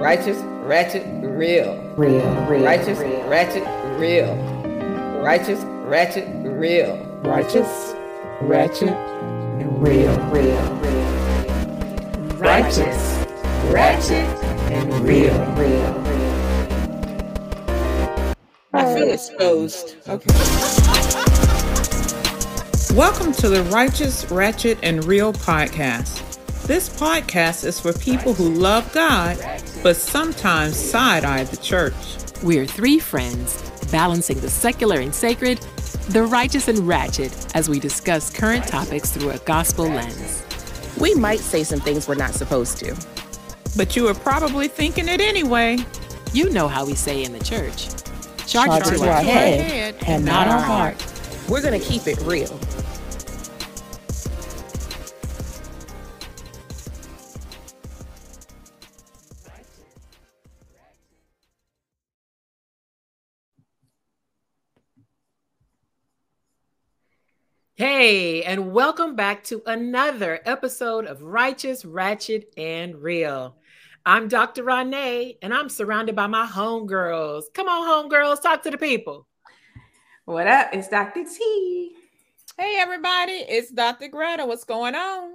Righteous, ratchet, real. Real, real. Righteous, real. ratchet, real. Righteous, ratchet, real. Righteous, ratchet, and real. Real, real. Righteous, ratchet, and real. Real, real. I feel exposed. Okay. Welcome to the Righteous, Ratchet, and Real podcast. This podcast is for people who love God, but sometimes side eye the church. We're three friends balancing the secular and sacred, the righteous and ratchet as we discuss current topics through a gospel lens. We might say some things we're not supposed to. But you are probably thinking it anyway. You know how we say in the church charge, Charge to our head and not our heart. We're going to keep it real. Hey, and welcome back to another episode of Righteous, Ratchet, and Real. I'm Dr. Renee, and I'm surrounded by my homegirls. Come on, homegirls, talk to the people. What up? It's Dr. T. Hey, everybody, it's Dr. Greta. What's going on?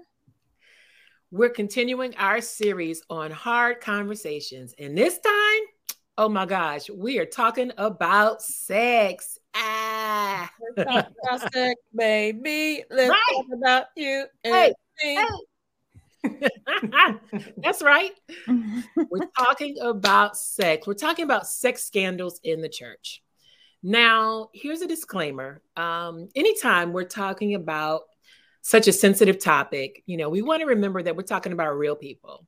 We're continuing our series on hard conversations, and this time, oh my gosh, we are talking about sex. Ah, Let's talk about sex, baby. Let's Right. talk about you and Hey, me. That's right. We're talking about sex. We're talking about sex scandals in the church. Now, here's a disclaimer. Um, anytime we're talking about such a sensitive topic, you know, we want to remember that we're talking about real people,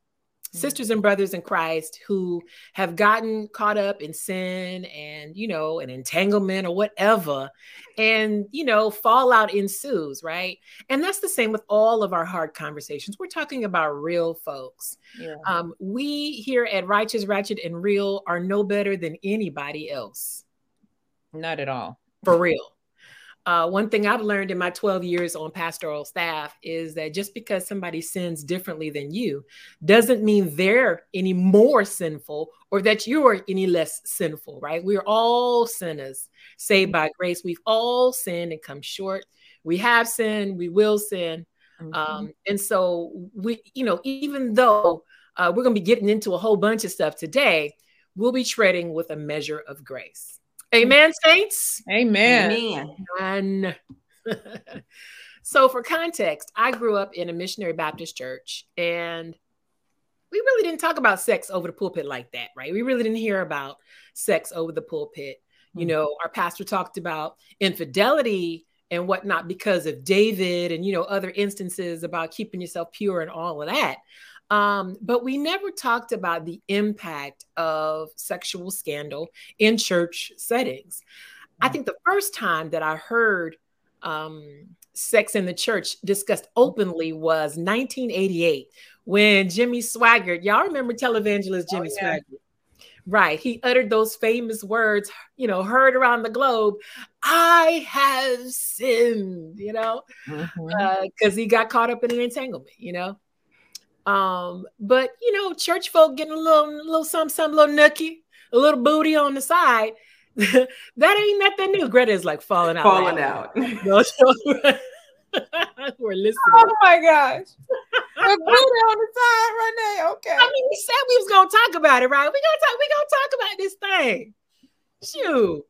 sisters and brothers in Christ who have gotten caught up in sin and, you know, an entanglement or whatever. And, you know, fallout ensues, right? And that's the same with all of our hard conversations. We're talking about real folks. Yeah. Um, we here at Righteous, Ratchet, and Real are no better than anybody else, Not at all. for real. Uh, one thing I've learned in my 12 years on pastoral staff is that just because somebody sins differently than you doesn't mean they're any more sinful or that you are any less sinful, right? We're all sinners saved by grace. We've all sinned and come short. We have sinned, we will sin. Mm-hmm. Um, and so we, you know, even though uh, we're going to be getting into a whole bunch of stuff today, we'll be treading with a measure of grace. Amen, saints. Amen. Amen. So, for context, I grew up in a missionary Baptist church, and we really didn't talk about sex over the pulpit like that, right? We really didn't hear about sex over the pulpit. You hmm. know, our pastor talked about infidelity and whatnot because of David and, you know, other instances about keeping yourself pure and all of that. Um, but we never talked about the impact of sexual scandal in church settings. I think the first time that I heard um, sex in the church discussed openly was 1988 when Jimmy Swaggart, y'all remember televangelist Jimmy Oh, yeah. Swaggart? Right. He uttered those famous words, you know, heard around the globe I have sinned, you know, because he got caught up in an entanglement, you know. Um, but you know, church folk getting a little, little some, some little nookie, a little booty on the side. that ain't nothing new. Greta is like falling out. Falling out. We're listening. Oh my gosh. The booty on the side, Renee. Okay. I mean, we said we was gonna talk about it, right? We gonna talk. We gonna talk about this thing. Shoot,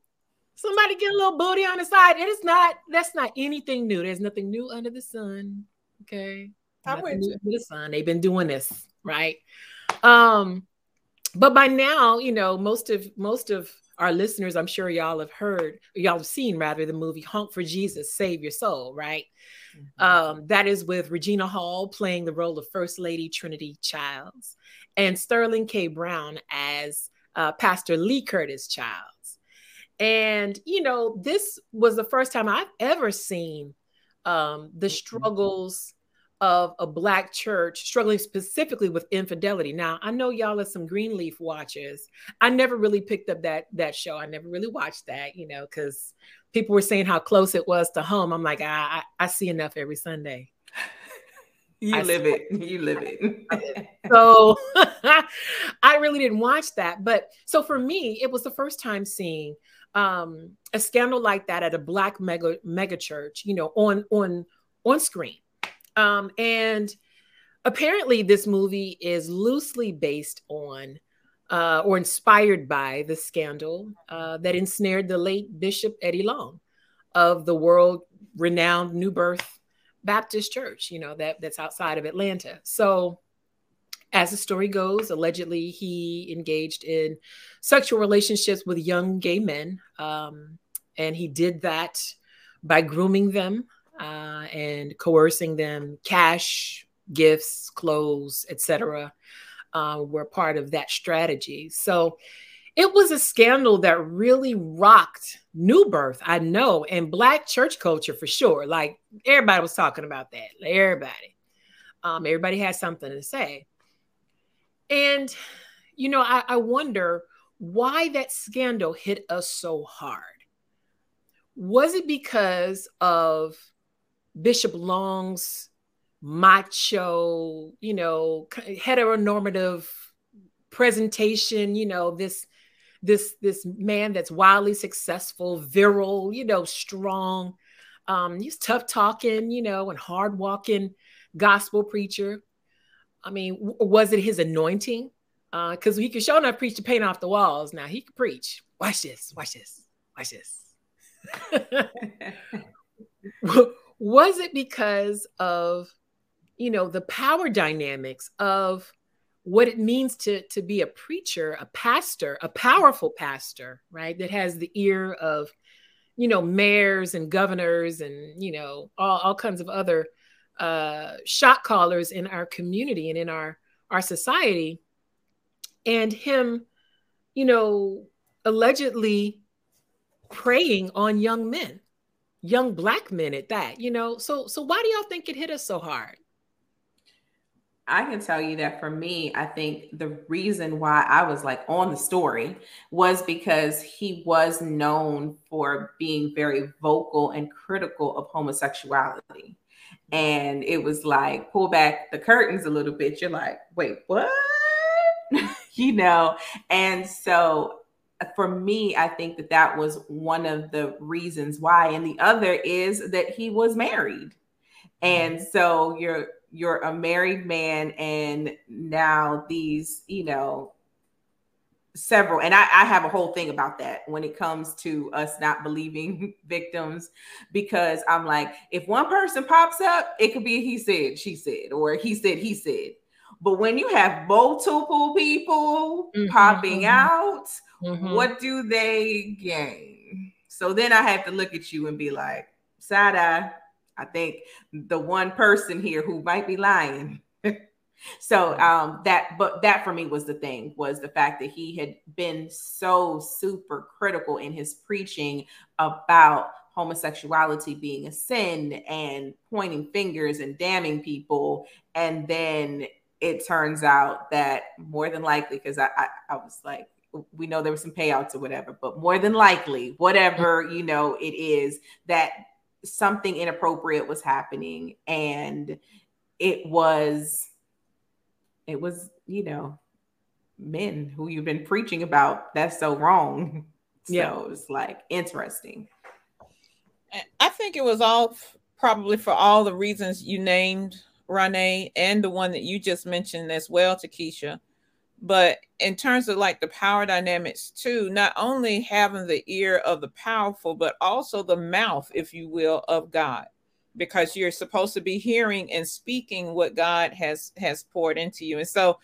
somebody get a little booty on the side. It is not. That's not anything new. There's nothing new under the sun. Okay, I'm with you. the sun. They've been doing this, right? Um, but by now, you know, most of most of our listeners, I'm sure y'all have heard, y'all have seen rather the movie "Honk for Jesus, Save Your Soul," right? Um, that is with Regina Hall playing the role of First Lady Trinity Childs and Sterling K. Brown as uh, Pastor Lee Curtis Childs. And, you know, this was the first time I've ever seen um, the struggles of a Black church struggling specifically with infidelity. Now, I know y'all are some Greenleaf watchers. I never really picked up that that show. I never really watched that, you know, because people were saying how close it was to home. I'm like, I, I, I see enough every Sunday. You I live it. You live it. So I really didn't watch that. But so for me, it was the first time seeing um, a scandal like that at a black mega mega church, you know, on on on screen. Um, and apparently, this movie is loosely based on uh, or inspired by the scandal uh, that ensnared the late Bishop Eddie Long of the world renowned New Birth Baptist Church, you know, that, that's outside of Atlanta. So, as the story goes, allegedly he engaged in sexual relationships with young gay men. Um, and he did that by grooming them uh, and coercing them, cash, gifts, clothes, etc uh, were part of that strategy. So it was a scandal that really rocked New Birth, I know, and Black church culture for sure. Like everybody was talking about that. Everybody, um, everybody had something to say. And you know, I, I wonder why that scandal hit us so hard. Was it because of Bishop Long's macho, you know, heteronormative presentation, you know, this this this man that's wildly successful, virile, you know, strong. Um, he's tough talking, you know, and hard walking gospel preacher. I mean, was it his anointing? Because uh, he could show enough preach to paint off the walls. Now he could preach. Watch this. Watch this. Watch this. was it because of you know the power dynamics of what it means to to be a preacher a pastor a powerful pastor right? That has the ear of you know mayors and governors and you know all, all kinds of other uh shot callers in our community and in our our society. And him you know allegedly preying on young men young black men at that you know so so why do y'all think it hit us so hard I can tell you that for me, I think the reason why I was like on the story was because he was known for being very vocal and critical of homosexuality. And it was like, pull back the curtains a little bit. You're like, wait, what? you know? And so for me, I think that that was one of the reasons why. And the other is that he was married. And mm-hmm. so you're you're a married man and now these you know several and I, I, have a whole thing about that when it comes to us not believing victims because i'm like if one person pops up it could be he said she said or he said he said but when you have multiple people mm-hmm, popping mm-hmm. out mm-hmm. what do they gain so then i have to look at you and be like side eye I think the one person here who might be lying. so um that but that for me was the thing was the fact that he had been so super critical in his preaching about homosexuality being a sin and pointing fingers and damning people and then it turns out that more than likely because I, I i was like we know there were some payouts or whatever but more than likely whatever you know it is that something inappropriate was happening and it was it was you know men who you've been preaching about that's so wrong so yeah. it's like interesting i think it was all probably for all the reasons you named renee and the one that you just mentioned as well Takesha. But in terms of like the power dynamics too not only having the ear of the powerful but also the mouth if you will of god. Because you're supposed to be hearing and speaking what god has has poured into you. And so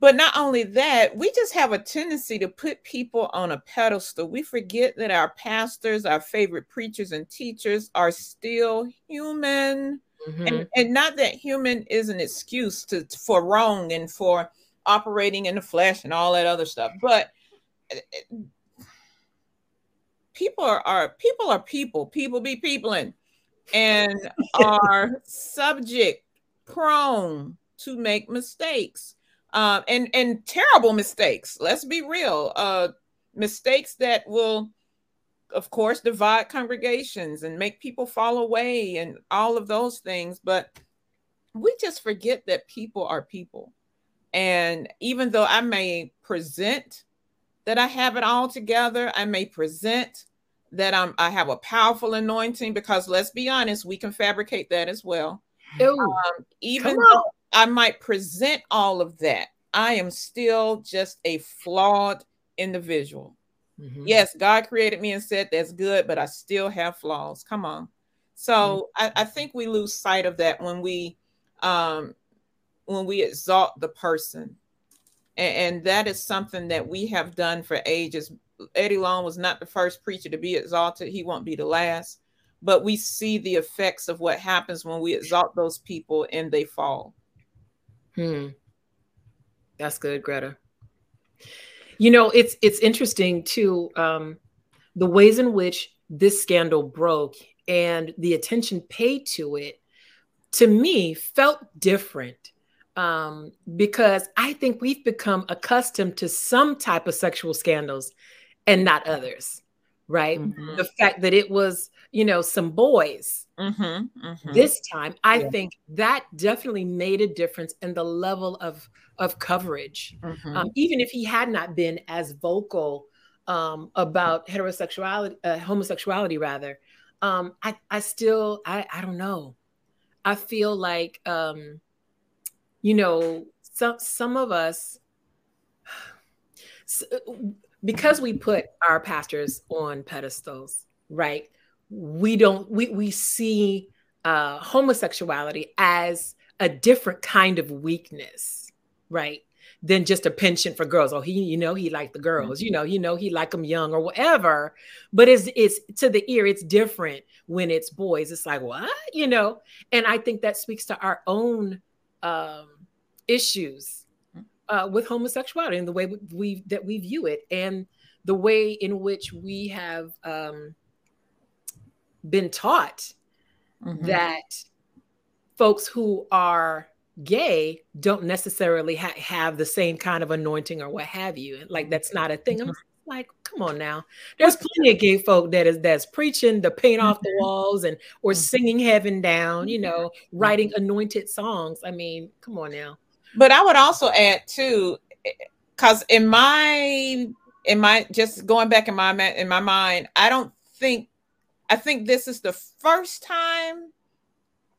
but not only that we just have a tendency to put people on a pedestal. We forget that our pastors our favorite preachers and teachers are still human mm-hmm. and, and not that human is an excuse to for wrong and for operating in the flesh and all that other stuff. But people are, are people are people. People be peopling and are subject prone to make mistakes. Um, and and terrible mistakes. Let's be real. Uh, mistakes that will, of course, divide congregations and make people fall away and all of those things. But we just forget that people are people And even though I may present that I have it all together, I may present that I'm I have a powerful anointing because let's be honest, we can fabricate that as well. Um, even though I might present all of that, I am still just a flawed individual. Mhm. Yes, God created me and said that's good, but I still have flaws. Come on. So I, I think we lose sight of that when we um when we exalt the person. And, and that is something that we have done for ages. Eddie Long was not the first preacher to be exalted. He won't be the last. But we see the effects of what happens when we exalt those people and they fall. Hmm. That's good, Greta. You know, it's it's interesting too, um, the ways in which this scandal broke and the attention paid to it, to me, felt different. Um, because I think we've become accustomed to some type of sexual scandals and not others, right? Mhm. The fact that it was, you know, some boys Mhm, mhm. this time i Yeah. think that definitely made a difference in the level of of coverage Mhm. um, even if he had not been as vocal um, about heterosexuality uh, homosexuality rather um, I, I still I, I don't know i feel like um, you know some some of us because we put our pastors on pedestals right we don't we we see uh homosexuality as a different kind of weakness right than just a penchant for girls. Oh he you know he liked the girls you know you know he like them young or whatever. But it's it's to the ear it's different when it's boys. It's like what? You know? And i think that speaks to our own um issues uh, with homosexuality and the way we, we that we view it and the way in which we have um been taught Mhm. that folks who are gay don't necessarily ha- have the same kind of anointing or what have you. Like that's not a thing. I'm mm-hmm. like, come on now. There's plenty of gay folk that is that's preaching the paint off the mm-hmm. walls and or mm-hmm. singing heaven down, you know, writing anointed songs. I mean, come on now. But I would also add too, eh, because in my in my just going back in my in my mind, I don't think I think this is the first time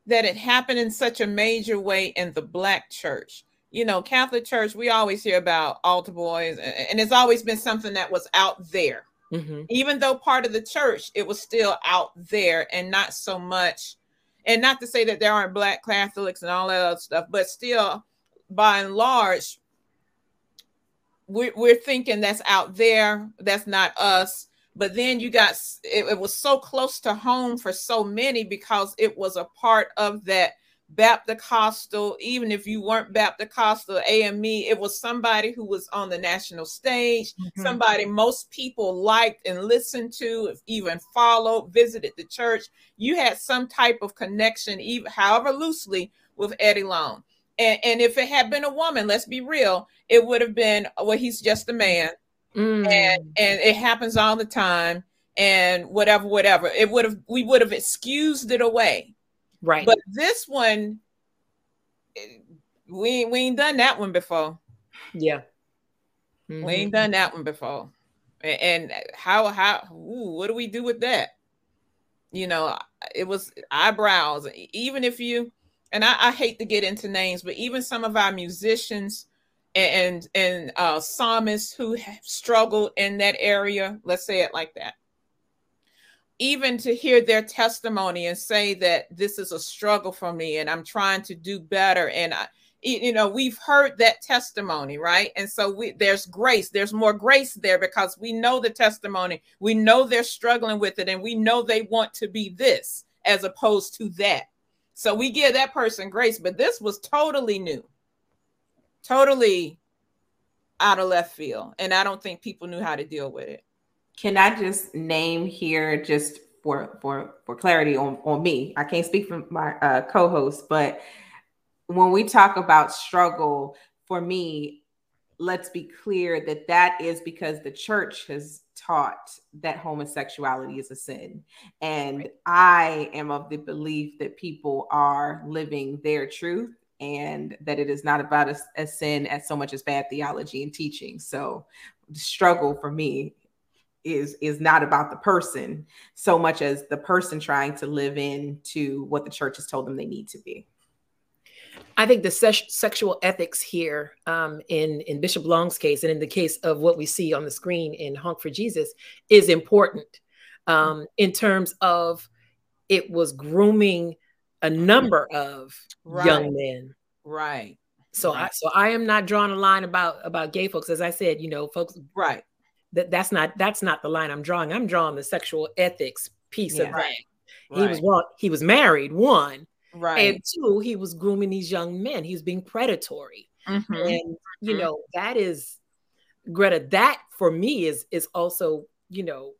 that it happened in such a major way in the black church. You know, Catholic Church, we always hear about altar boys, and it's always been something that was out there. Mhm. Even though part of the church, it was still out there and not so much. And not to say that there aren't black Catholics and all that other stuff, but still, by and large, we're, we're thinking that's out there, that's not us. But then you got it, it was so close to home for so many because it was a part of that Baptist even if you weren't Baptist AME, it was somebody who was on the national stage, mm-hmm. somebody most people liked and listened to, even followed, visited the church. You had some type of connection, even however loosely, with Eddie Long. And, and if it had been a woman, let's be real, it would have been, well, he's just a man Mm. and and it happens all the time and whatever whatever it would have we would have excused it away right. but this one eh, we we ain't done that one before yeah. we Mhm. ain't done that one before and how how ooh, what do we do with that you know it was eyebrows even if you and I, I hate to get into names but even some of our musicians and and uh psalmists who have struggled in that area let's say it like that. Even to hear their testimony and say that this is a struggle for me and i'm trying to do better and i you know we've heard that testimony right? And so we there's grace. There's more grace there because we know the testimony. We know they're struggling with it and we know they want to be this as opposed to that. So we give that person grace but this was totally new totally out of left field and i don't think people knew how to deal with it. Can I just name here just for for for clarity on on me? I can't speak for my uh, co-host, but when we talk about struggle, for me, let's be clear that that is because the church has taught that homosexuality is a sin, and I am of the belief that people are living their truth and that it is not about a, a sin as so much as bad theology and teaching. So the struggle for me is is not about the person so much as the person trying to live into what the church has told them they need to be. I think the se- sexual ethics here um, in in Bishop Long's case, and in the case of what we see on the screen in Honk for Jesus, is important um, in terms of it was grooming a number of Right. young men. Right. So I so I am not drawing a line about about gay folks. As I said, you know, folks Right. that that's not that's not the line I'm drawing. I'm drawing the sexual ethics piece of Yeah. that. He was Right. one, he was married, one, Right. and two, he was grooming these young men. He was being predatory. Mhm. And you Mhm. know, that is Greta, that for me is is also, you know,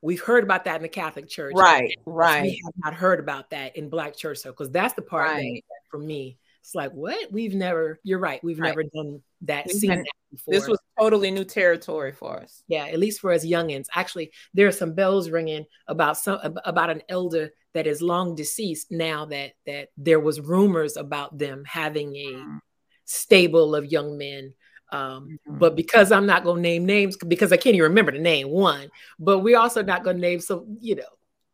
we've heard about that in the Catholic Church. Right. Right. We have not heard about that in Black church circles. That's the part Right. that for me, it's like, what? We've never, you're right, we've Right. never done that, We've seen been- that before. This was totally new territory for us. yeah, at least for us youngins. Actually, there are some bells ringing about some about an elder that is long deceased now that that there was rumors about them having a Mm. stable of young men. Um, Mhm. but because I'm not gonna name names because I can't even remember the name one, but we're also not gonna name so you know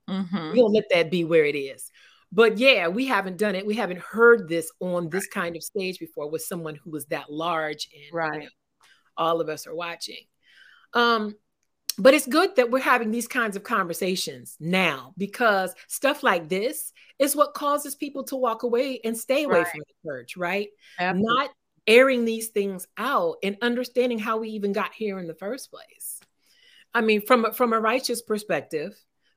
Mhm. we'll let that be where it is. But yeah, we haven't done it. We haven't heard this on this kind of stage before with someone who was that large and you Right. know, all of us are watching. Um, but it's good that we're having these kinds of conversations now because stuff like this is what causes people to walk away and stay away Right. from the church, right? Absolutely. Not airing these things out and understanding how we even got here in the first place. I mean, from a, from a righteous perspective,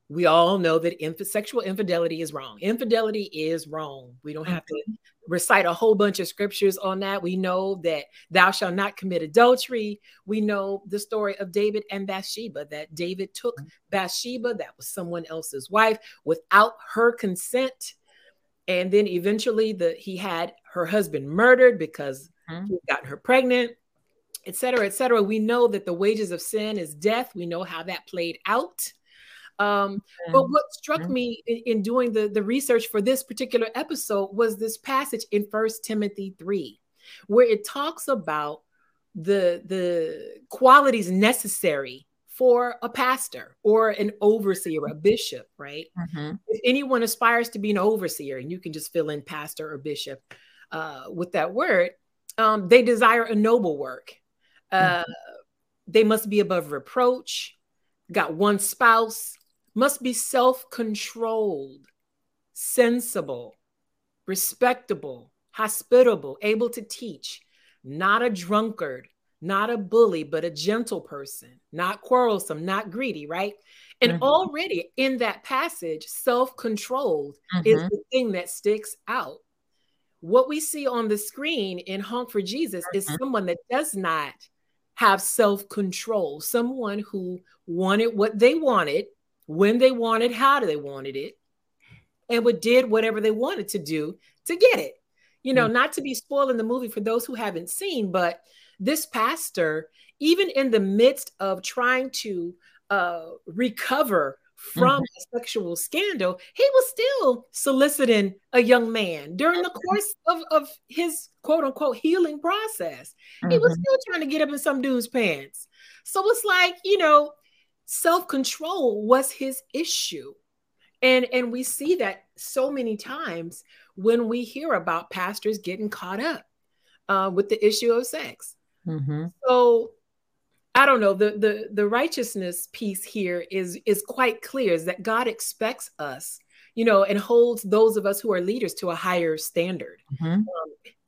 we all know that inf- sexual infidelity is wrong. Infidelity is wrong. We don't have to mm-hmm. recite a whole bunch of scriptures on that. We know that thou shalt not commit adultery. We know the story of David and Bathsheba, that David took mm-hmm. Bathsheba, that was someone else's wife, without her consent. And then eventually the he had her husband murdered because Mhm. he had gotten her pregnant, et cetera, et cetera. We know that the wages of sin is death. We know how that played out. Um, but what struck Mhm. me in, in doing the, the research for this particular episode was this passage in First Timothy 3, where it talks about the, the qualities necessary for a pastor or an overseer, a bishop, right? Mhm. If anyone aspires to be an overseer, and you can just fill in pastor or bishop uh, with that word, um, they desire a noble work. Uh, They must be above reproach, got one spouse, must be self controlled, sensible, respectable, hospitable, able to teach, not a drunkard, not a bully, but a gentle person, not quarrelsome, not greedy, right? And Mhm. already in that passage, self controlled is Mhm. the thing that sticks out. What we see on the screen in Honk for Jesus is Mhm. someone that does not have self control, someone who wanted what they wanted, when they wanted, how they wanted it, and would did whatever they wanted to do to get it. You know, not to be spoiling the movie for those who haven't seen, but this pastor, even in the midst of trying to uh, recover from a sexual scandal, he was still soliciting a young man during the course of, of his quote unquote healing process. He was Mhm. still trying to get up in some dude's pants. So it's like, you know, self-control was his issue. And and we see that so many times when we hear about pastors getting caught up uh, with the issue of sex. Mhm. So I don't know. The the the righteousness piece here is is quite clear is that God expects us, you know, and holds those of us who are leaders to a higher standard. Mhm.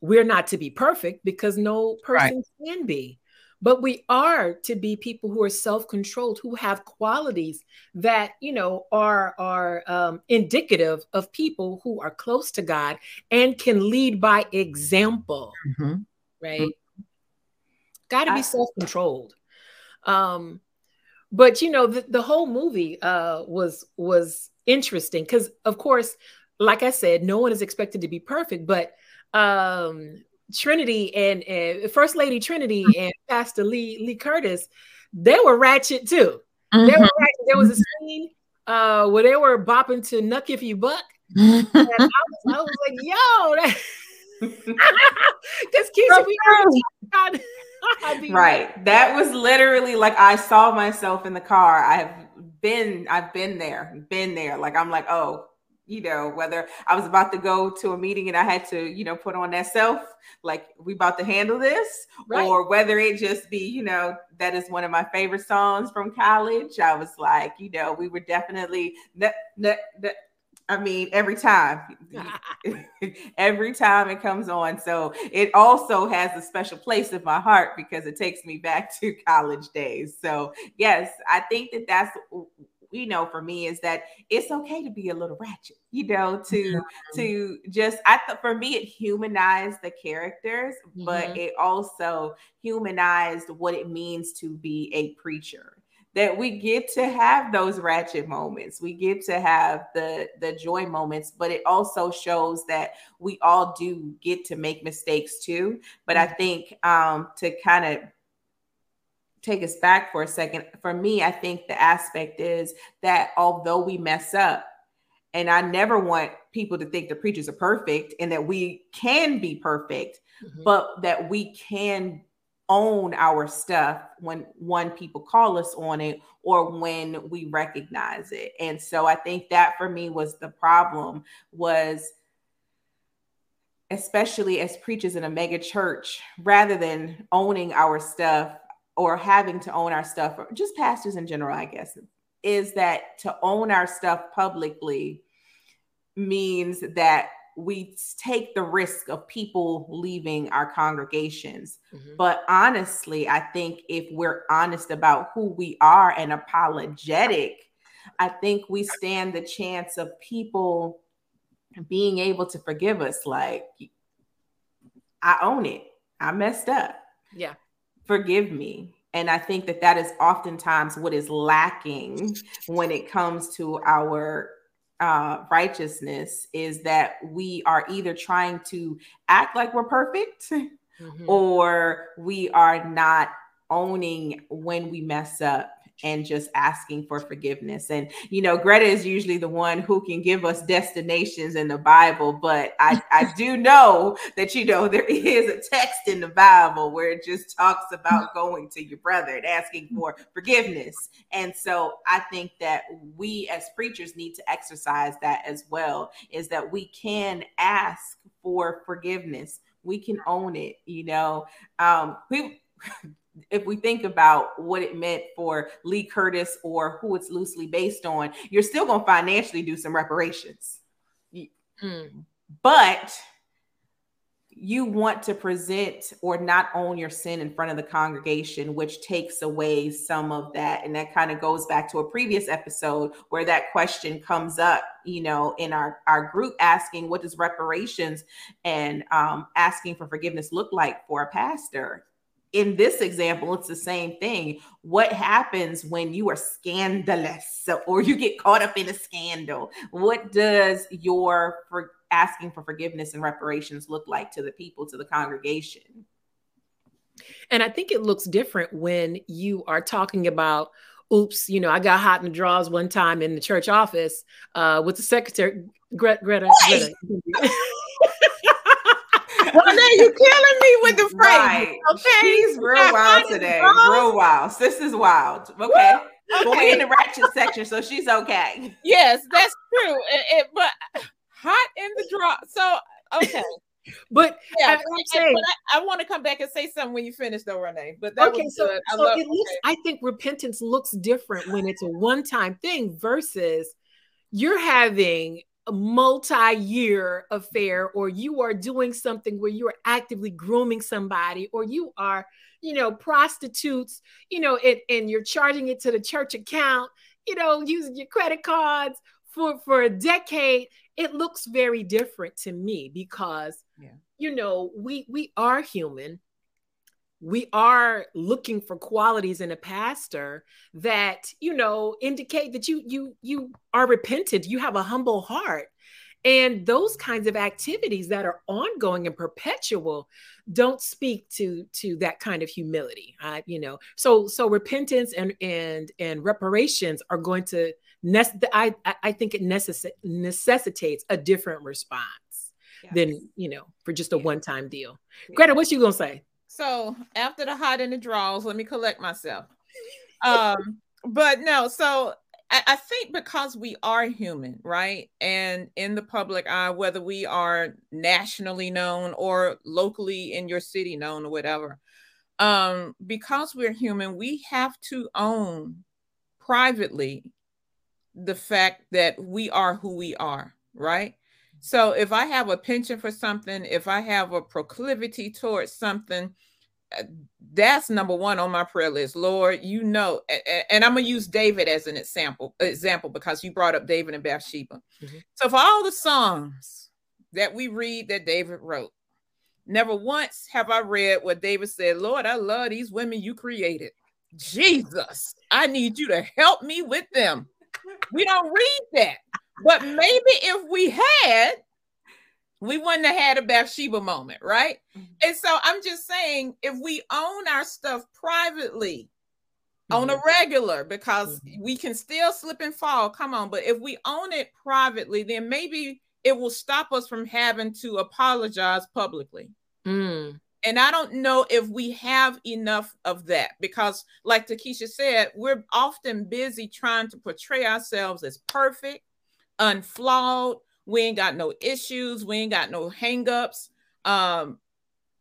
We're not to be perfect because no person can be. But we are to be people who are self-controlled, who have qualities that you know are are um, indicative of people who are close to God and can lead by example Mhm. right? Got to be self-controlled. Um, but you know, the, the whole movie uh was was interesting because of course, like I said, no one is expected to be perfect, but um Trinity and, and First Lady Trinity and Pastor Lee Lee Curtis, they were ratchet too. They were Mhm. ratchet. There was a scene uh where they were bopping to Knuck If You Buck. And I was, I was like, yo, Because Keisha, we about right. That was literally like I saw myself in the car. I have been, I've been there, been there. Like I'm like, oh, you know, whether I was about to go to a meeting and I had to, you know, put on that self, like we about to handle this, right. or whether it just be, you know, that is one of my favorite songs from college. I was like, you know, we were definitely that that that I mean, every time, every time it comes on. So it also has a special place in my heart because it takes me back to college days. So, yes, I think that that's you know for me is that it's okay to be a little ratchet you know to mm-hmm. to just i thought for me it humanized the characters mm-hmm. but it also humanized what it means to be a preacher that we get to have those ratchet moments we get to have the the joy moments but it also shows that we all do get to make mistakes too but i mm-hmm. think um to kind of take us back for a second, for me, I think the aspect is that although we mess up, and I never want people to think the preachers are perfect and that we can be perfect, mm-hmm. but that we can own our stuff when one people call us on it or when we recognize it. And so I think that for me was the problem was especially as preachers in a mega church rather than owning our stuff or having to own our stuff, or just pastors in general, I guess, is that to own our stuff publicly means that we take the risk of people leaving our congregations. Mm-hmm. But honestly, I think if we're honest about who we are and apologetic, I think we stand the chance of people being able to forgive us. Like, I own it. I messed up. Yeah forgive me. And I think that that is oftentimes what is lacking when it comes to our uh, righteousness is that we are either trying to act like we're perfect mm-hmm. or we are not owning when we mess up and just asking for forgiveness. And, you know, Greta is usually the one who can give us destinations in the Bible, but I, I do know that, you know, there is a text in the Bible where it just talks about going to your brother and asking for forgiveness. And so I think that we as preachers need to exercise that as well, is that we can ask for forgiveness. We can own it, you know. Um, we if we think about what it meant for Lee Curtis or who it's loosely based on, you're still going to financially do some reparations. Mm. But you want to present or not own your sin in front of the congregation, which takes away some of that. And that kind of goes back to a previous episode where that question comes up, you know, in our, our group asking, what does reparations and um, asking for forgiveness look like for a pastor? In this example, it's the same thing. What happens when you are scandalous or you get caught up in a scandal? What does your for asking for forgiveness and reparations look like to the people, to the congregation? And I think it looks different when you are talking about, oops, you know, I got hot in the draws one time in the church office uh, with the secretary, Greta. Greta, Greta. Renee, you're killing me with the phrase. Right. Okay. She's real wild today. Real wild. Sis is wild. Okay. okay. But we're in the ratchet section, so she's okay. Yes, that's true. It, it, but hot in the draw. So okay. But yeah, I, saying, but I, I, want to come back and say something when you finish, though, Renee. But that okay, so, I, so it looks, I think repentance looks different when it's a one-time thing versus you're having multi-year affair or you are doing something where you are actively grooming somebody or you are you know prostitutes you know and, and you're charging it to the church account you know using your credit cards for for a decade it looks very different to me because yeah. you know we we are human we are looking for qualities in a pastor that you know indicate that you you you are repentant you have a humble heart and those kinds of activities that are ongoing and perpetual don't speak to to that kind of humility uh, you know so so repentance and and and reparations are going to nec- I, I think it necess- necessitates a different response Yeah. than you know for just a Yeah. one-time deal. Yeah. Greta, what you gonna say? So after the hot and the draws, let me collect myself. Um, but no, so I, I think because we are human, right? And in the public eye, whether we are nationally known or locally in your city known or whatever, um, because we're human, we have to own privately the fact that we are who we are, right? So if I have a penchant for something, if I have a proclivity towards something, uh, that's number one on my prayer list. Lord, you know, and I'm gonna use David as an example, example because you brought up David and Bathsheba. Mhm. So for all the songs that we read that David wrote, never once have I read what David said, Lord, I love these women you created. Jesus, I need you to help me with them. We don't read that. But maybe if we had, we wouldn't have had a Bathsheba moment, right? Mhm. And so I'm just saying, if we own our stuff privately on a regular, because we can still slip and fall, come on, but if we own it privately, then maybe it will stop us from having to apologize publicly. Mm, And I don't know if we have enough of that because, like Takesha said, we're often busy trying to portray ourselves as perfect, unflawed. We ain't got no issues. We ain't got no hangups. Um,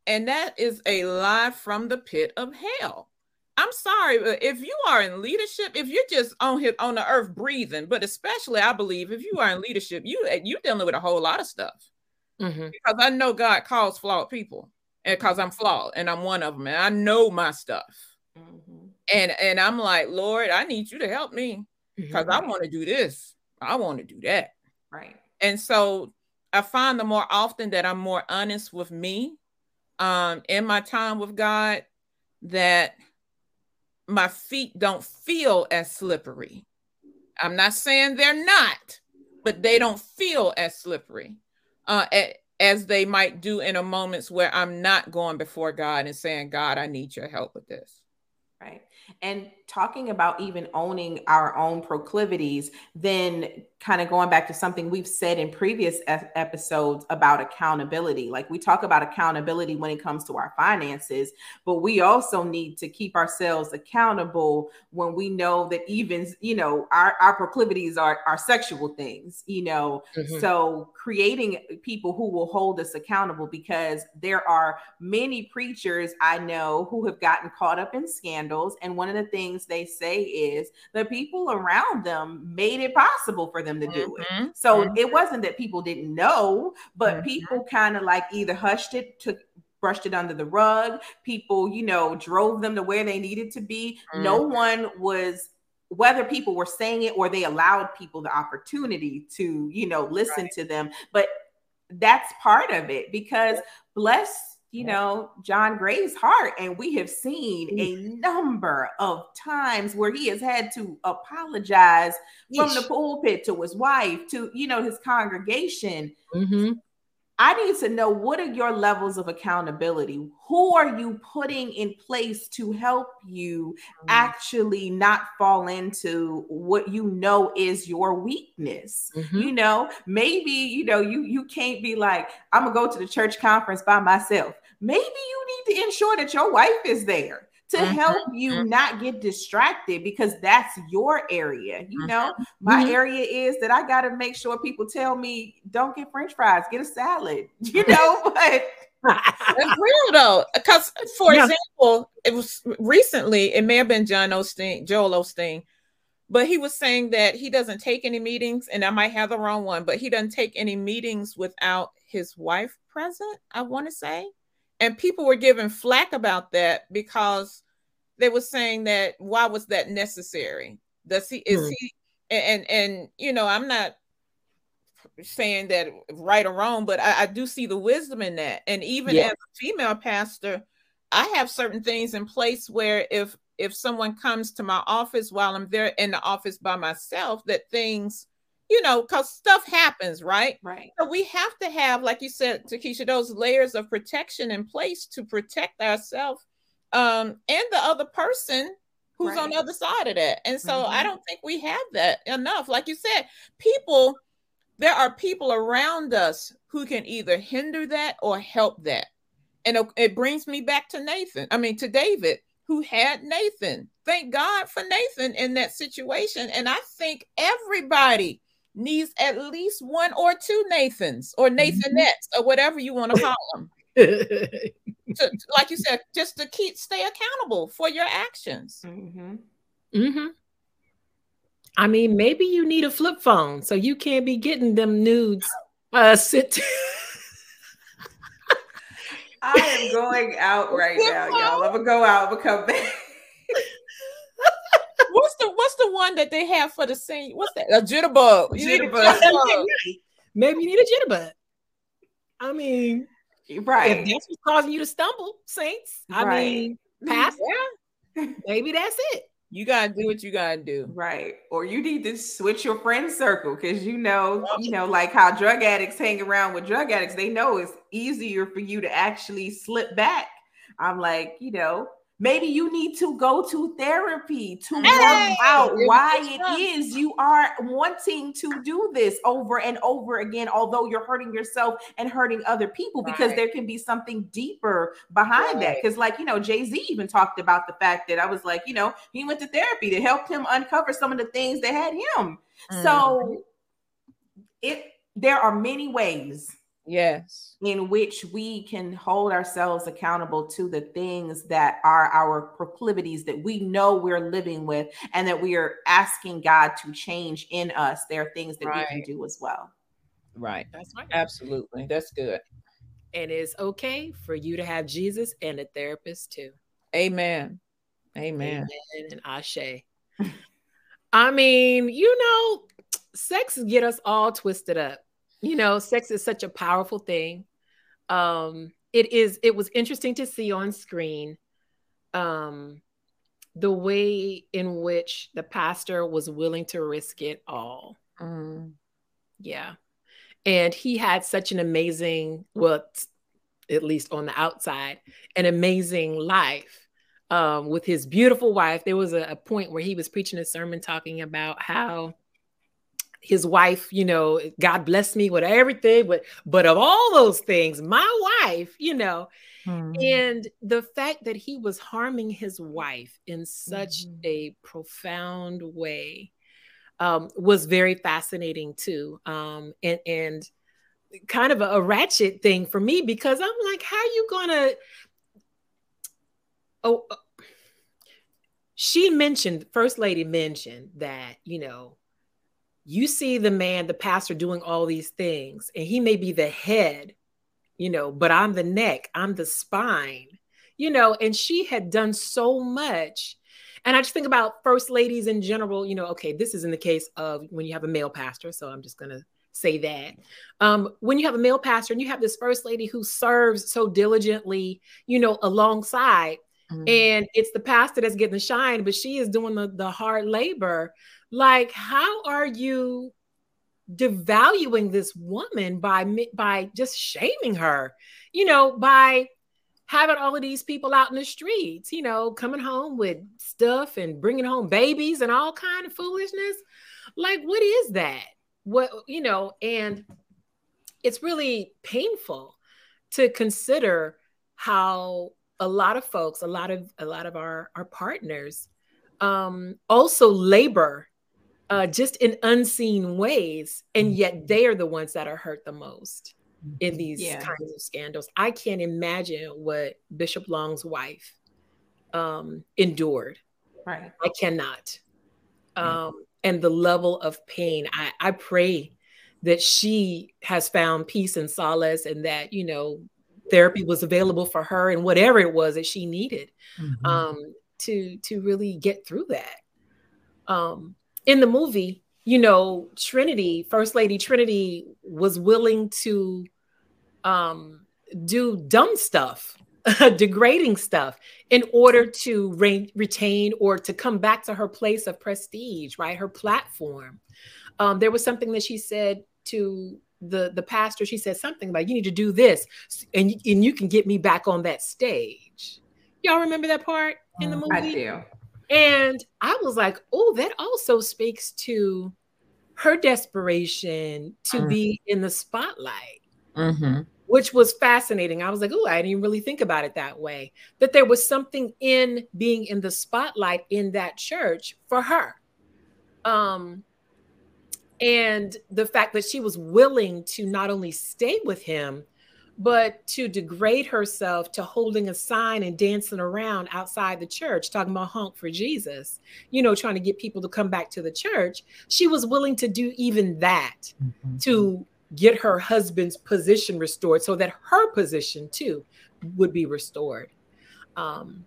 and that is a lie from the pit of hell. I'm sorry, but if you are in leadership, if you're just on here on the earth breathing, but especially I believe if you are in leadership, you you're dealing with a whole lot of stuff mhm. because I know God calls flawed people, and because I'm flawed and I'm one of them, and I know my stuff, Mhm. and and I'm like, Lord, I need you to help me because Mhm. I want to do this, I want to do that, Right. and so I find the more often that I'm more honest with me, um, in my time with God, that my feet don't feel as slippery. I'm not saying they're not, but they don't feel as slippery uh, as they might do in a moments where I'm not going before God and saying, God, I need your help with this. Right. And talking about even owning our own proclivities, then kind of going back to something we've said in previous episodes about accountability. Like we talk about accountability when it comes to our finances, but we also need to keep ourselves accountable when we know that even, you know, our, our proclivities are, are sexual things, you know. Mhm. So creating people who will hold us accountable because there are many preachers I know who have gotten caught up in scandals. And one of the things they say is the people around them made it possible for them to do it. Mhm. So Mhm. it wasn't that people didn't know, but Mhm. people kind of like either hushed it, took brushed it under the rug. People, you know, drove them to where they needed to be. No one was whether people were saying it or they allowed people the opportunity to, you know, listen to them. But that's part of it because bless you know John Gray's heart and we have seen a number of times where he has had to apologize from the pulpit to his wife to you know his congregation. Mhm. I need to know what are your levels of accountability? Who are you putting in place to help you actually not fall into what you know is your weakness? Mhm. You know, maybe you know you you can't be like I'm gonna go to the church conference by myself. Maybe you need to ensure that your wife is there to Mhm, help you not get distracted because that's your area. You know, my Mhm. area is that I got to make sure people tell me don't get french fries, get a salad. You know, but That's real though, because for Yeah. example, it was recently. It may have been John Osteen, Joel Osteen, but he was saying that he doesn't take any meetings, and I might have the wrong one, but he doesn't take any meetings without his wife present. I want to say, and people were giving flack about that because they were saying that why was that necessary? Does he is Hmm. he and and, and you know I'm not saying that right or wrong, but I, I do see the wisdom in that. And even Yeah. as a female pastor, I have certain things in place where if if someone comes to my office while I'm there in the office by myself, that things, you know, because stuff happens, right? right. So we have to have, like you said, Takesha, those layers of protection in place to protect ourselves um, and the other person who's on the other side of that. And so I Mhm. don't think we have that enough. Like you said, people there are people around us who can either hinder that or help that. And it- it brings me back to Nathan. I mean, to David, who had Nathan. Thank God for Nathan in that situation. And I think everybody needs at least one or two Nathans or Nathanettes or whatever you want to call them. To, like you said, just to keep stay accountable for your actions. Mm-hmm. Mm-hmm. I mean, maybe you need a flip phone so you can't be getting them nudes. Uh, sit. I am going out right now, y'all. I'm gonna go out. I'm gonna come back. What's the what's the one that they have for the scene? What's that? A jitterbug. You need a Jitterbug. jitterbug. maybe you need a jitterbug. I mean, right. if Right. that's what's causing you to stumble, saints. I Right. mean, pass. Yeah. Maybe that's it. You gotta do what you gotta do. Right. Or you need to switch your friend circle because you know, you know, like how drug addicts hang around with drug addicts, they know it's easier for you to actually slip back. I'm like, you know, maybe you need to go to therapy to Hey, work out why it is you are wanting to do this over and over again, although you're hurting yourself and hurting other people, because Right. there can be something deeper behind that. Because, like, you know, Jay Z even talked about the fact that I was like, you know, he went to therapy to help him uncover some of the things that had him. Mm. So it there are many ways Yes. in which we can hold ourselves accountable to the things that are our proclivities that we know we're living with and that we are asking God to change in us. There are things that we can do as well. Right. That's right. Absolutely. That's good. And it's okay for you to have Jesus and a therapist too. Amen. Amen. Amen and Ashe. I mean, you know, sex get us all twisted up. You know, sex is such a powerful thing. Um, it is, it was interesting to see on screen um the way in which the pastor was willing to risk it all. Mm. Yeah. And he had such an amazing, well, at least on the outside, an amazing life um, with his beautiful wife. There was a, a point where he was preaching a sermon talking about how his wife, you know, God bless me with everything, but but of all those things, my wife, you know, Mm. and the fact that he was harming his wife in such Mhm. a profound way um, was very fascinating too. Um, and, and kind of a, a ratchet thing for me because I'm like, how you gonna? Oh, uh, she mentioned, First Lady mentioned that, you know, you see the man, the pastor doing all these things, and he may be the head, you know, but I'm the neck, I'm the spine, you know, and she had done so much. And I just think about first ladies in general, you know, okay, this is in the case of when you have a male pastor. So I'm just going to say that. Um, when you have a male pastor and you have this first lady who serves so diligently, you know, alongside, Mm. and it's the pastor that's getting the shine, but she is doing the, the hard labor. Like, how are you devaluing this woman by by just shaming her? You know, by having all of these people out in the streets, you know, coming home with stuff and bringing home babies and all kind of foolishness. Like, what is that? What you know, and it's really painful to consider how a lot of folks, a lot of a lot of our our partners, um, also labor uh, just in unseen ways, and yet they are the ones that are hurt the most in these Yeah. kinds of scandals. I can't imagine what Bishop Long's wife um, endured. Right. I cannot. Um, and the level of pain, I, I pray that she has found peace and solace and that, you know, therapy was available for her and whatever it was that she needed Mm-hmm. um, to to really get through that. Um, in the movie, you know, Trinity, First Lady Trinity, was willing to um, do dumb stuff, degrading stuff, in order to re- retain or to come back to her place of prestige, right? Her platform. Um, there was something that she said to the the pastor. She said something about you need to do this, and and you can get me back on that stage. Y'all remember that part in the movie? I do. And I was like, oh, that also speaks to her desperation to Mm. be in the spotlight, Mm-hmm. which was fascinating. I was like, oh, I didn't really think about it that way. That there was something in being in the spotlight in that church for her. Um, and the fact that she was willing to not only stay with him, but to degrade herself to holding a sign and dancing around outside the church, talking about honk for Jesus, you know, trying to get people to come back to the church. She was willing to do even that to get her husband's position restored so that her position too would be restored. Um,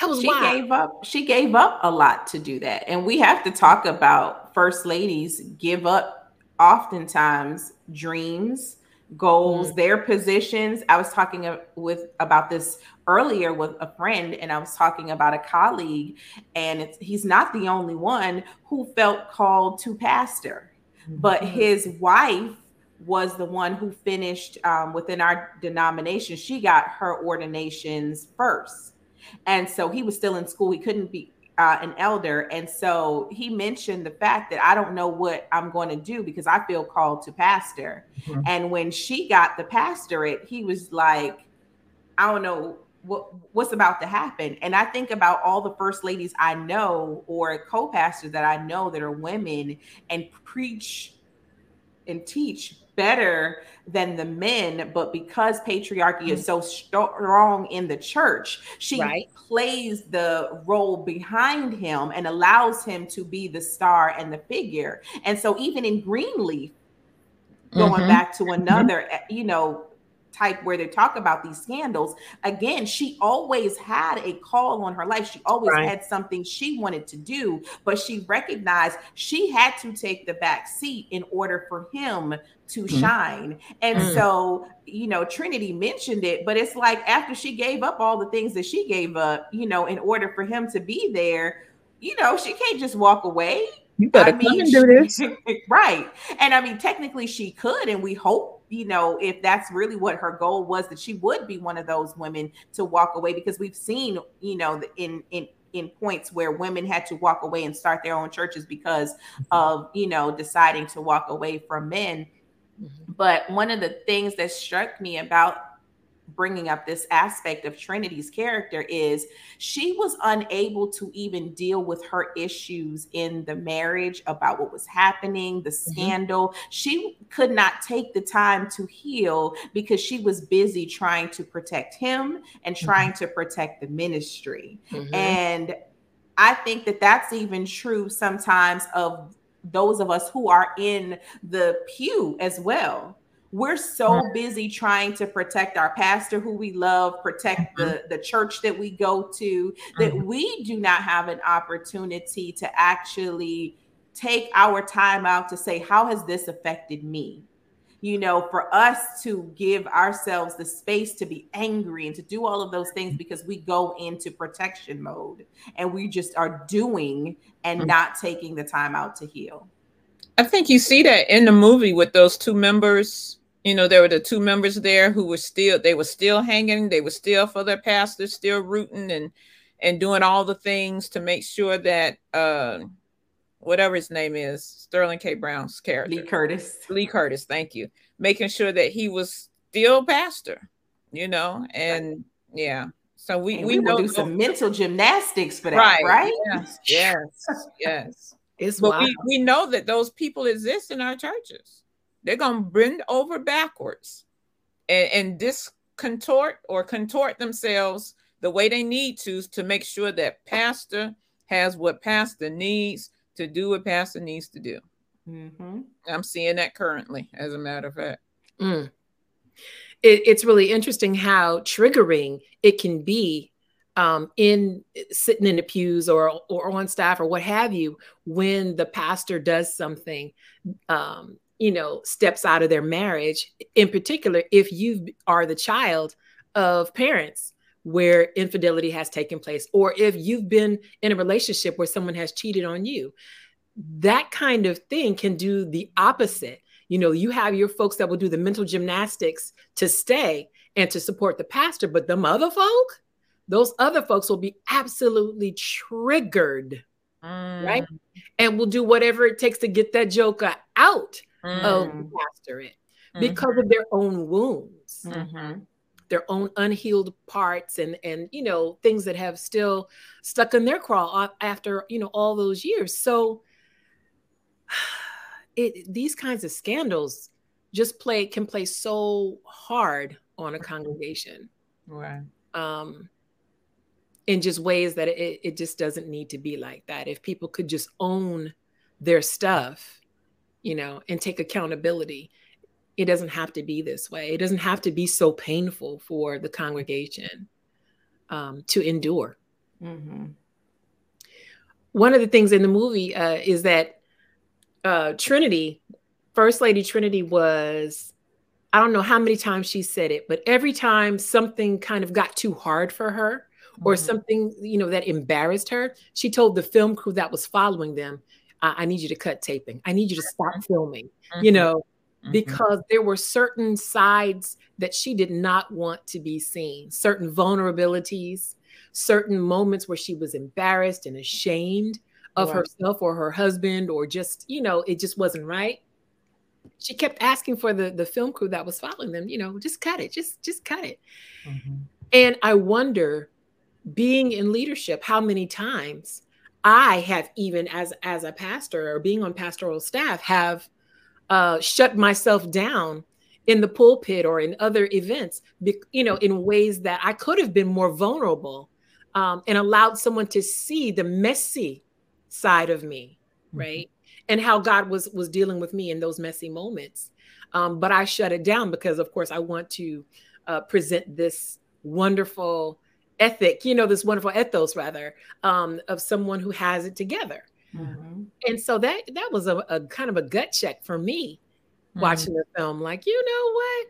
that was she wild. gave up she gave up a lot to do that and we have to talk about first ladies give up oftentimes dreams goals their positions. I was talking with about this earlier with a friend and i was talking about a colleague and it's, he's not the only one who felt called to pastor but his wife was the one who finished um, within our denomination. She got her ordinations first and so he was still in school. He couldn't be uh, an elder. And so he mentioned the fact that I don't know what I'm going to do because I feel called to pastor. Mhm. And when she got the pastorate, he was like, I don't know what what's about to happen. And I think about all the first ladies I know or co-pastors that I know that are women and preach and teach better than the men but because patriarchy is so strong in the church she Right. plays the role behind him and allows him to be the star and the figure and so even in greenleaf going Mhm. back to another eh, you know type where they talk about these scandals again she always had a call on her life she always Right. had something she wanted to do but she recognized she had to take the back seat in order for him to Mhm. shine and Mm. so you know trinity mentioned it but it's like after she gave up all the things that she gave up you know in order for him to be there you know she can't just walk away You better I come and do this. right. And I mean, technically she could, and we hope, you know, if that's really what her goal was, that she would be one of those women to walk away because we've seen, you know, in in in points where women had to walk away and start their own churches because mm-hmm. of, you know, deciding to walk away from men. Mm-hmm. But one of the things that struck me about bringing up this aspect of Trinity's character is she was unable to even deal with her issues in the marriage about what was happening, the scandal. She could not take the time to heal because she was busy trying to protect him and trying to protect the ministry. Mhm. And I think that that's even true sometimes of those of us who are in the pew as well. We're so busy trying to protect our pastor who we love, protect mm-hmm. the, the church that we go to, that mm-hmm. we do not have an opportunity to actually take our time out to say, How has this affected me? You know, for us to give ourselves the space to be angry and to do all of those things mm-hmm. because we go into protection mode and we just are doing and not taking the time out to heal. I think you see that in the movie with those two members. You know, there were the two members there who were still they were still hanging, they were still for their pastor, still rooting and and doing all the things to make sure that uh whatever his name is, Sterling K. Brown's character. Lee Curtis. Lee Curtis, thank you. Making sure that he was still pastor, you know, and yeah. So we And we, we, will do some mental gymnastics for that, right, right? Yes, yes, yes. It's But wild. we, we know that those people exist in our churches. They're gonna bend over backwards and, and discontort or contort themselves the way they need to to make sure that pastor has what pastor needs to do what pastor needs to do. Mhm. I'm seeing that currently, as a matter of fact. Mm. It, it's really interesting how triggering it can be um, in sitting in the pews or or on staff or what have you when the pastor does something, um, you know, steps out of their marriage. In particular, if you are the child of parents where infidelity has taken place, or if you've been in a relationship where someone has cheated on you, that kind of thing can do the opposite you know you have your folks that will do the mental gymnastics to stay and to support the pastor but them other folk those other folks will be absolutely triggered right? Mm. And will do whatever it takes to get that joker out of the Mm. pastorate because of their own wounds, Mhm. their own unhealed parts, and and you know things that have still stuck in their craw after you know all those years. So, it these kinds of scandals just play can play so hard on a congregation Right. um, in just ways that it, it just doesn't need to be like that. If people could just own their stuff, you know, and take accountability, it doesn't have to be this way. It doesn't have to be so painful for the congregation um, to endure. Mhm. One of the things in the movie uh, is that uh, Trinity, First Lady Trinity, was I don't know how many times she said it, but every time something kind of got too hard for her or Mhm. something, you know, that embarrassed her, she told the film crew that was following them, I, I need you to cut taping. I need you to stop filming, you Mhm. know, Mhm. because there were certain sides that she did not want to be seen, certain vulnerabilities, certain moments where she was embarrassed and ashamed of Right. herself or her husband, or just, you know, it just wasn't right. She kept asking for the the film crew that was following them, you know, just cut it, just just cut it. Mhm. And I wonder, being in leadership, how many times I have even as as a pastor or being on pastoral staff have uh, shut myself down in the pulpit or in other events, you know, in ways that I could have been more vulnerable um, and allowed someone to see the messy side of me, right? And how God was was dealing with me in those messy moments. Um, but I shut it down because, of course, I want to uh, present this wonderful ethic, you know, this wonderful ethos rather, um, of someone who has it together. Mhm. And so that that was a, a kind of a gut check for me Mhm. watching the film. Like, you know what?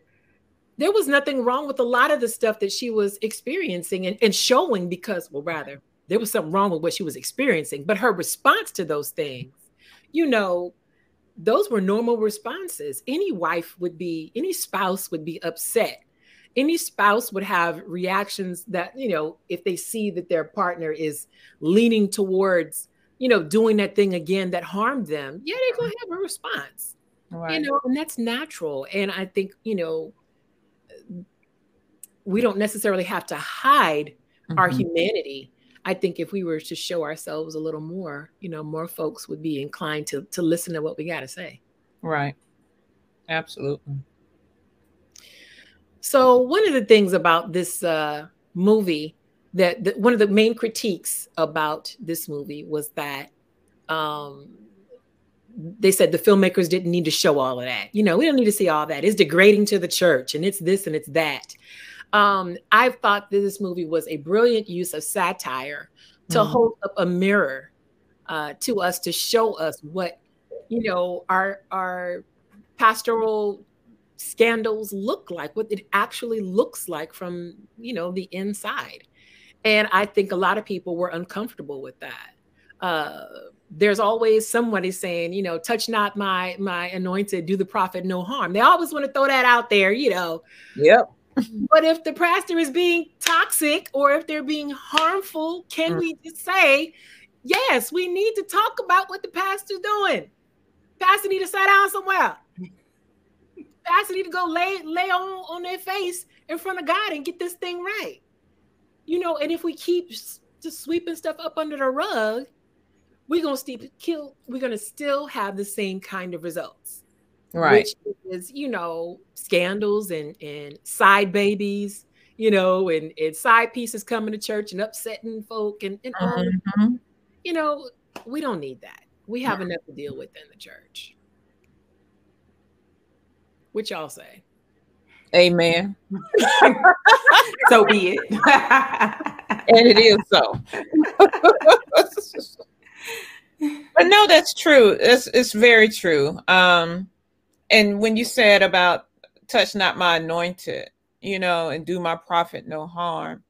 There was nothing wrong with a lot of the stuff that she was experiencing and, and showing because, well, rather, there was something wrong with what she was experiencing. But her response to those things, you know, those were normal responses. Any wife would be, any spouse would be upset. Any spouse would have reactions that, you know, if they see that their partner is leaning towards, you know, doing that thing again that harmed them, yeah, they're going to have a response Right. you know and that's natural and i think you know we don't necessarily have to hide our Mhm. humanity i think if we were to show ourselves a little more you know more folks would be inclined to to listen to what we got to say Right. Absolutely. So one of the things about this uh movie that, that one of the main critiques about this movie was that um they said the filmmakers didn't need to show all of that. You know, we don't need to see all that. It's degrading to the church and it's this and it's that. Um, I thought that this movie was a brilliant use of satire to Mhm. hold up a mirror uh, to us to show us what, you know, our our pastoral scandals look like, what it actually looks like from, you know, the inside. And I think a lot of people were uncomfortable with that. Uh, there's always somebody saying, you know, touch not my my anointed, do the prophet no harm. They always want to throw that out there, you know. Yep. But if the pastor is being toxic or if they're being harmful, can Mm. we just say, yes, we need to talk about what the pastor's doing? Pastor need to sit down somewhere. Need to go lay lay on on their face in front of God and get this thing right. You know, and if we keep just sweeping stuff up under the rug, we're gonna still kill. We're gonna still have the same kind of results, Right. Which is, you know, scandals and and side babies, you know, and and side pieces coming to church and upsetting folk and and all. Mhm. You know, we don't need that. We have enough to deal with in the church. What y'all say? Amen. so be it. and it is so. but no, that's true. It's it's very true. Um, and when you said about touch not my anointed, you know, and do my prophet no harm.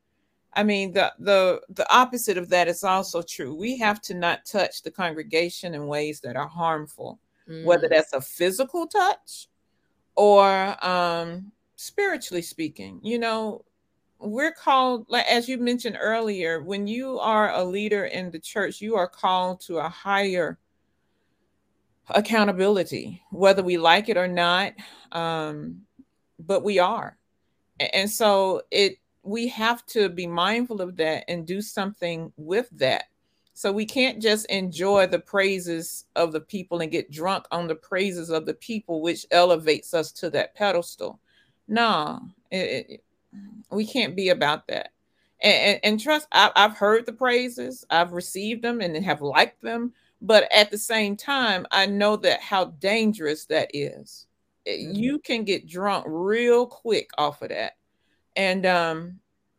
I mean, the the the opposite of that is also true. We have to not touch the congregation in ways that are harmful, whether Mm. that's a physical touch or um spiritually speaking. You know, we're called, like as you mentioned earlier, when you are a leader in the church, you are called to a higher accountability, whether we like it or not. Um, but we are, and so it we have to be mindful of that and do something with that. So we can't just enjoy the praises of the people and get drunk on the praises of the people, which elevates us to that pedestal. No, it, it, we can't be about that. And, and, and trust, I, I've heard the praises, I've received them and have liked them. But at the same time, I know that how dangerous that is. Mm-hmm. You can get drunk real quick off of that. And um,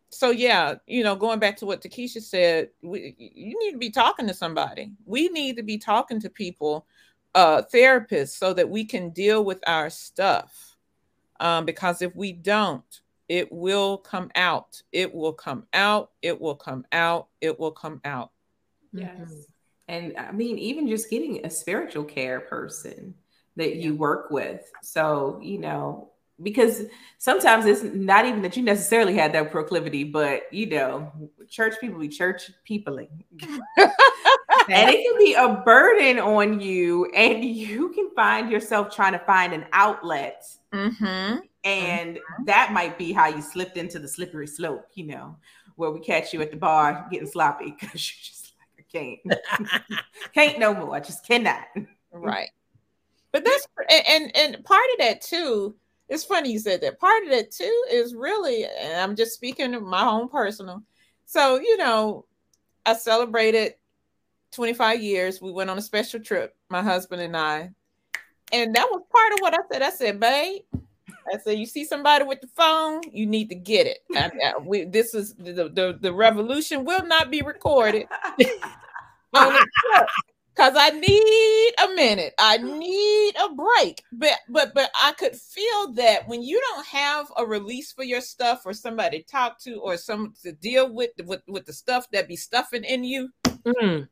so yeah, you know, going back to what Takesha said, we, you need to be talking to somebody. We need to be talking to people, uh, therapists, so that we can deal with our stuff. Um, because if we don't, it will come out. It will come out. It will come out. It will come out. Yes. Mm-hmm. And I mean, even just getting a spiritual care person that you work with. So, you know, because sometimes it's not even that you necessarily had that proclivity, but you know, church people be church peopling. and it can be a burden on you, and you can find yourself trying to find an outlet. Mm-hmm. And mm-hmm. that might be how you slipped into the slippery slope, you know, where we catch you at the bar getting sloppy because you're just like, I can't, can't no more. I just cannot. Right. But that's and and part of that too it's funny you said that. Part of that too is really, and I'm just speaking of my own personal. So, you know, I celebrated 25 years. We went on a special trip, my husband and I. And that was part of what I said. I said, babe, I said, you see somebody with the phone, you need to get it. I, I, we, this is the, the, the revolution will not be recorded. because I need a minute. I need a break. But but but I could feel that when you don't have a release for your stuff or somebody to talk to or some to deal with with, with the stuff that be stuffing in you, mm.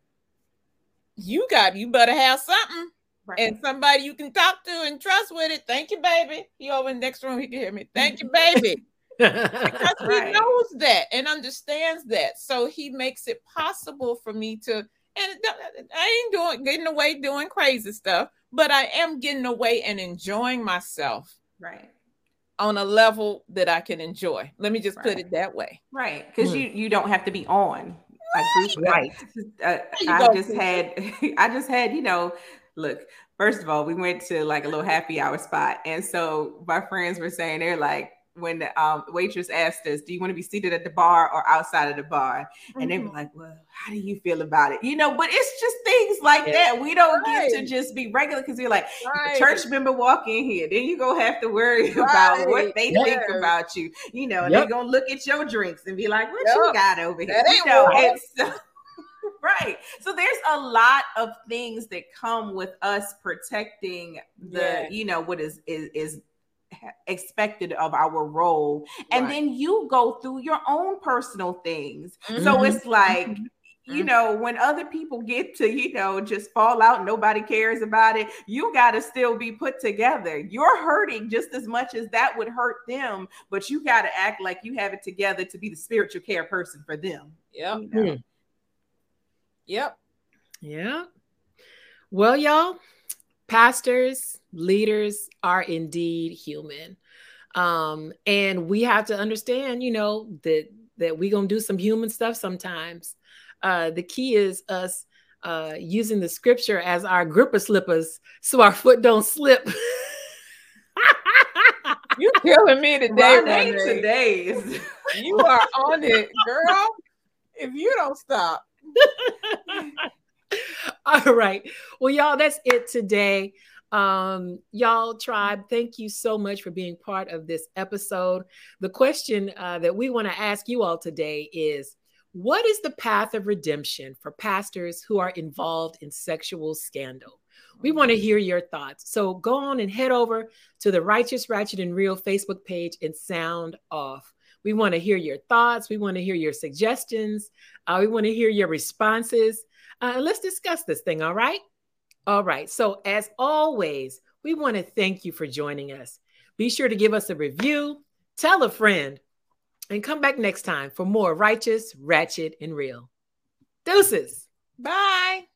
you got you better have something. Right. And somebody you can talk to and trust with it. Thank you, baby. He over in the next room, he can hear me. Thank you, baby. because right. he knows that and understands that. So he makes it possible for me to and I ain't doing getting away doing crazy stuff, but I am getting away and enjoying myself. Right. On a level that I can enjoy. Let me just right. put it that way. Right. Because mm. you you don't have to be on a group right. Uh, I just had I just had, you know, look, first of all, we went to like a little happy hour spot. And so my friends were saying they're like, when the um, waitress asked us, "Do you want to be seated at the bar or outside of the bar?" Mm-hmm. and they were mm-hmm. like, "Well, how do you feel about it?" You know, but it's just things like yeah. that. We don't right. get to just be regular because you're like right. church member walk in here, then you go have to worry right. about what they yes. think about you. You know, yep. they're gonna look at your drinks and be like, "What yep. you got over here?" you know, and so, right. So there's a lot of things that come with us protecting the, yeah. you know, what is is is expected of our role and right. then you go through your own personal things mm-hmm. so it's like mm-hmm. you know when other people get to you know just fall out nobody cares about it you got to still be put together you're hurting just as much as that would hurt them but you got to act like you have it together to be the spiritual care person for them yep you know? yep yeah well y'all pastors, leaders are indeed human. Um, and we have to understand, you know, that that we're gonna do some human stuff sometimes. Uh, the key is us uh, using the scripture as our gripper slippers so our foot don't slip. you killing me today, Renee. Today is you are on it, girl. If you don't stop. All right. Well, y'all, that's it today. Um, y'all, tribe, thank you so much for being part of this episode. The question uh, that we want to ask you all today is what is the path of redemption for pastors who are involved in sexual scandal? We want to hear your thoughts. So go on and head over to the Righteous, Ratchet, and Real Facebook page and sound off. We want to hear your thoughts. We want to hear your suggestions. Uh, we want to hear your responses. Uh, let's discuss this thing, all right? All right. So, as always, we want to thank you for joining us. Be sure to give us a review, tell a friend, And come back next time for more righteous, ratchet, and real. Deuces. Bye.